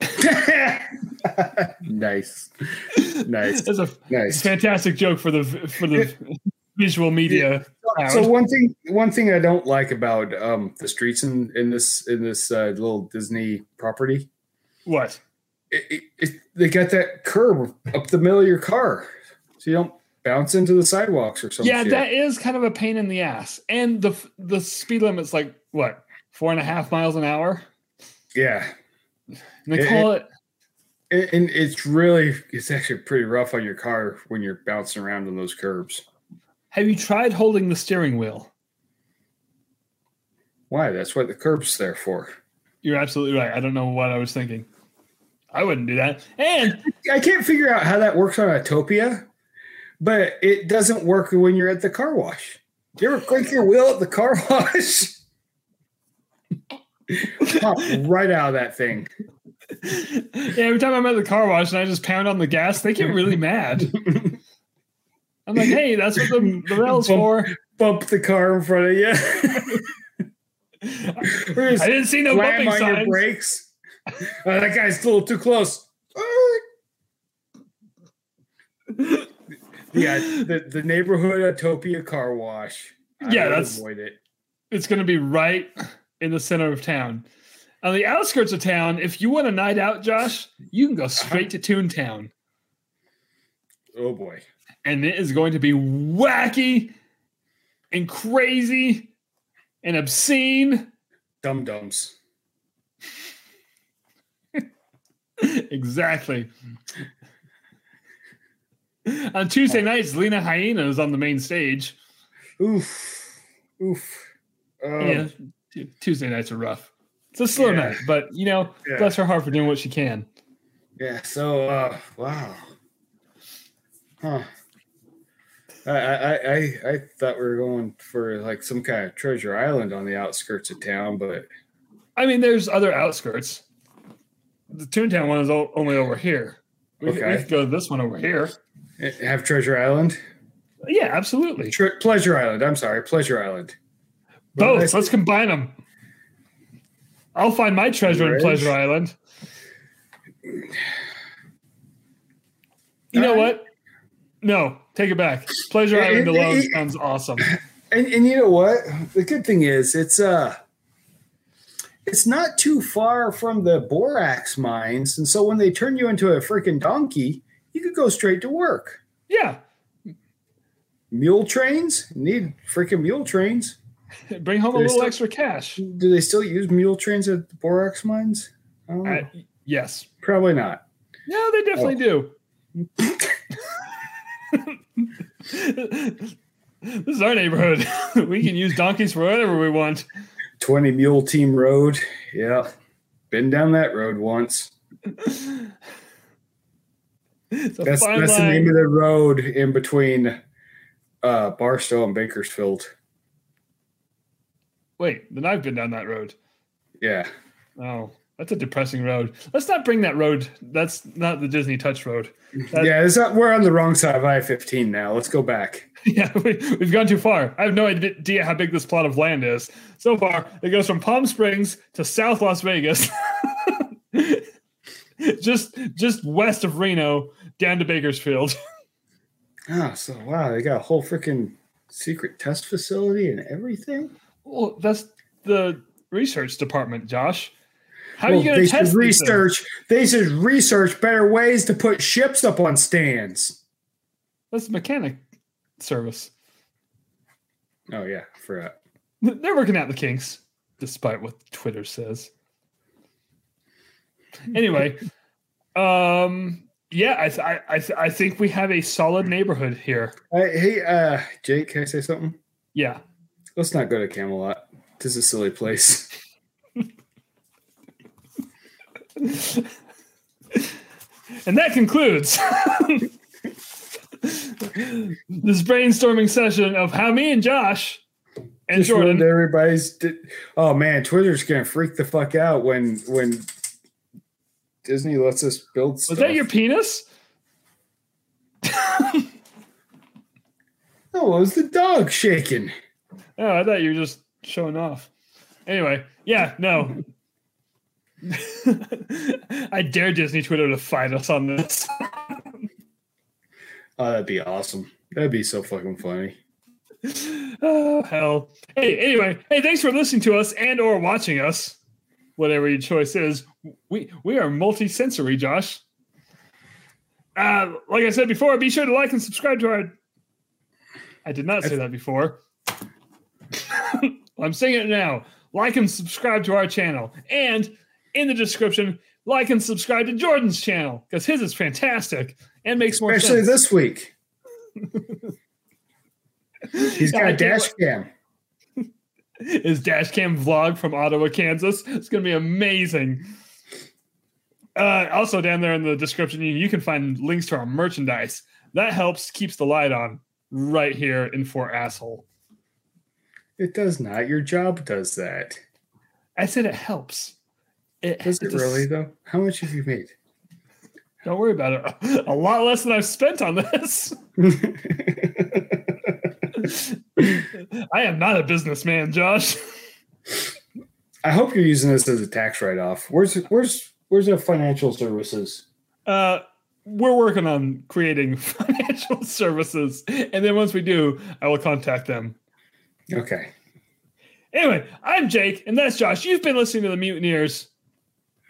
nice. Nice. That's a Nice. fantastic joke for the for the visual media. crowd. So one thing, one thing I don't like about um, the streets in, in this in this uh, little Disney property, what? it, it, it, they got that curb up the middle of your car, so you don't bounce into the sidewalks or something. yeah, that is kind of a pain in the ass. And the the speed limit's like what four and a half miles an hour. yeah, And they It- call it and, and it's really it's actually pretty rough on your car when you're bouncing around on those curbs. Have you tried holding the steering wheel? Why? That's what the curb's there for. You're absolutely right. I don't know what I was thinking. I wouldn't do that. And I can't figure out how that works on Autopia, but it doesn't work when you're at the car wash. You ever click your wheel at the car wash? Pop right out of that thing. Yeah, every time I'm at the car wash and I just pound on the gas, they get really mad. I'm like, hey, that's what the, the rail's for. Bump the car in front of you. I didn't see no bumping on your signs. brakes. Uh, that guy's a little too close. yeah, the, the neighborhood Utopia car wash. I Yeah, that's- avoid it. It's going to be right in the center of town. On the outskirts of town, if you want a night out, Josh, you can go straight to Toontown. Oh boy. and it is going to be wacky and crazy and obscene. Dum dums. exactly. On Tuesday nights, Lena Hyena is on the main stage. Oof. Oof. Um, yeah, Tu- Tuesday nights are rough. It's a slow Yeah. night, but you know, Yeah. bless her heart for doing what she can. Yeah. So, uh, wow. Huh. I, I, I, I thought we were going for like some kind of treasure island on the outskirts of town, but I mean, there's other outskirts. The Toontown one is only over here. We, we could go to this one over here. eh, have treasure island, Yeah, absolutely. Tre- pleasure island. I'm sorry, pleasure island. Both. Let's combine them. I'll find my treasure in Pleasure Island. You know what? No, take it back. Pleasure Island it- alone it- sounds awesome. And and you know what? The good thing is it's uh it's not too far from the borax mines, and so when they turn you into a freaking donkey, you could go straight to work. Yeah, Mule trains need freaking mule trains. bring home a little still- extra cash. Do they still use mule trains at the borax mines? I don't know. Uh, yes. Probably not. No, they definitely do. this is our neighborhood. we can use donkeys for whatever we want. Twenty Mule Team Road. Yeah, been down that road once. That's that's the name of the road in between uh, Barstow and Bakersfield. Wait, then I've been down that road. Yeah. Oh, that's a depressing road. Let's not bring that road. That's not the Disney Touch Road. That- yeah, it's not, we're on the wrong side of I 15 now. Let's go back. yeah, we, we've gone too far. I have no idea how big this plot of land is. So far, it goes from Palm Springs to South Las Vegas, just just west of Reno, down to Bakersfield. Oh, so wow, they got a whole freaking secret test facility and everything. Well, that's the research department, Josh. How Well, are you going to test research. They should research better ways to put ships up on stands. That's mechanic service. Oh yeah, I forgot. They're working out the kinks, despite what Twitter says. Anyway, um, yeah, I th- I I, th- I think we have a solid neighborhood here. Hey, hey, uh, Jake, can I say something? Yeah, Let's not go to Camelot. This is a silly place. and that concludes this brainstorming session of how me and Josh and Just Jordan. everybody's. Di- oh man, Twitter's gonna freak the fuck out when when Disney lets us build. Was Stuff. that your penis? No, it was the dog shaking. Oh, I thought you were just showing off. Anyway, yeah, no. I dare Disney Twitter to fight us on this. Oh, that'd be awesome. That'd be so fucking funny. oh hell. Hey, anyway, hey, thanks for listening to us and or watching us. Whatever your choice is. We we are multi-sensory, Josh. Uh, like I said before, be sure to like and subscribe to our I did not say that before. I'm saying it now. Like and subscribe to our channel. And in the description, like and subscribe to Jordan's channel because his is fantastic and makes more Especially sense. this week. He's got I a dash cam. his dash cam vlog from Ottawa, Kansas. It's going to be amazing. Uh, also, down there in the description, you, you can find links to our merchandise. That helps keeps the light on right here in Fort Asshole. It does not. Your job does that. I said it helps. It, Does it really though? How much have you made? Don't worry about it. A lot less than I've spent on this. I am not a businessman, Josh. I hope you're using this as a tax write-off. Where's where's where's our financial services? Uh, we're working on creating financial services, and then once we do, I will contact them. Okay. Anyway, I'm Jake, and that's Josh. You've been listening to the Mutineers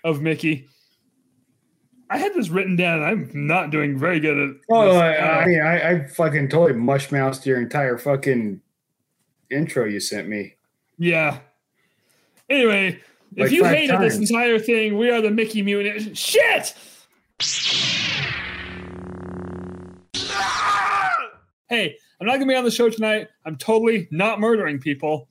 of Mickey. I had this written down. and I'm not doing very good at. Oh, this. I, I mean, I, I fucking totally mush mouthed your entire fucking intro you sent me. yeah. Anyway, if you hated this entire thing, we are the Mickey Mutineers. Shit! Hey, I'm not gonna be on the show tonight. I'm totally not murdering people.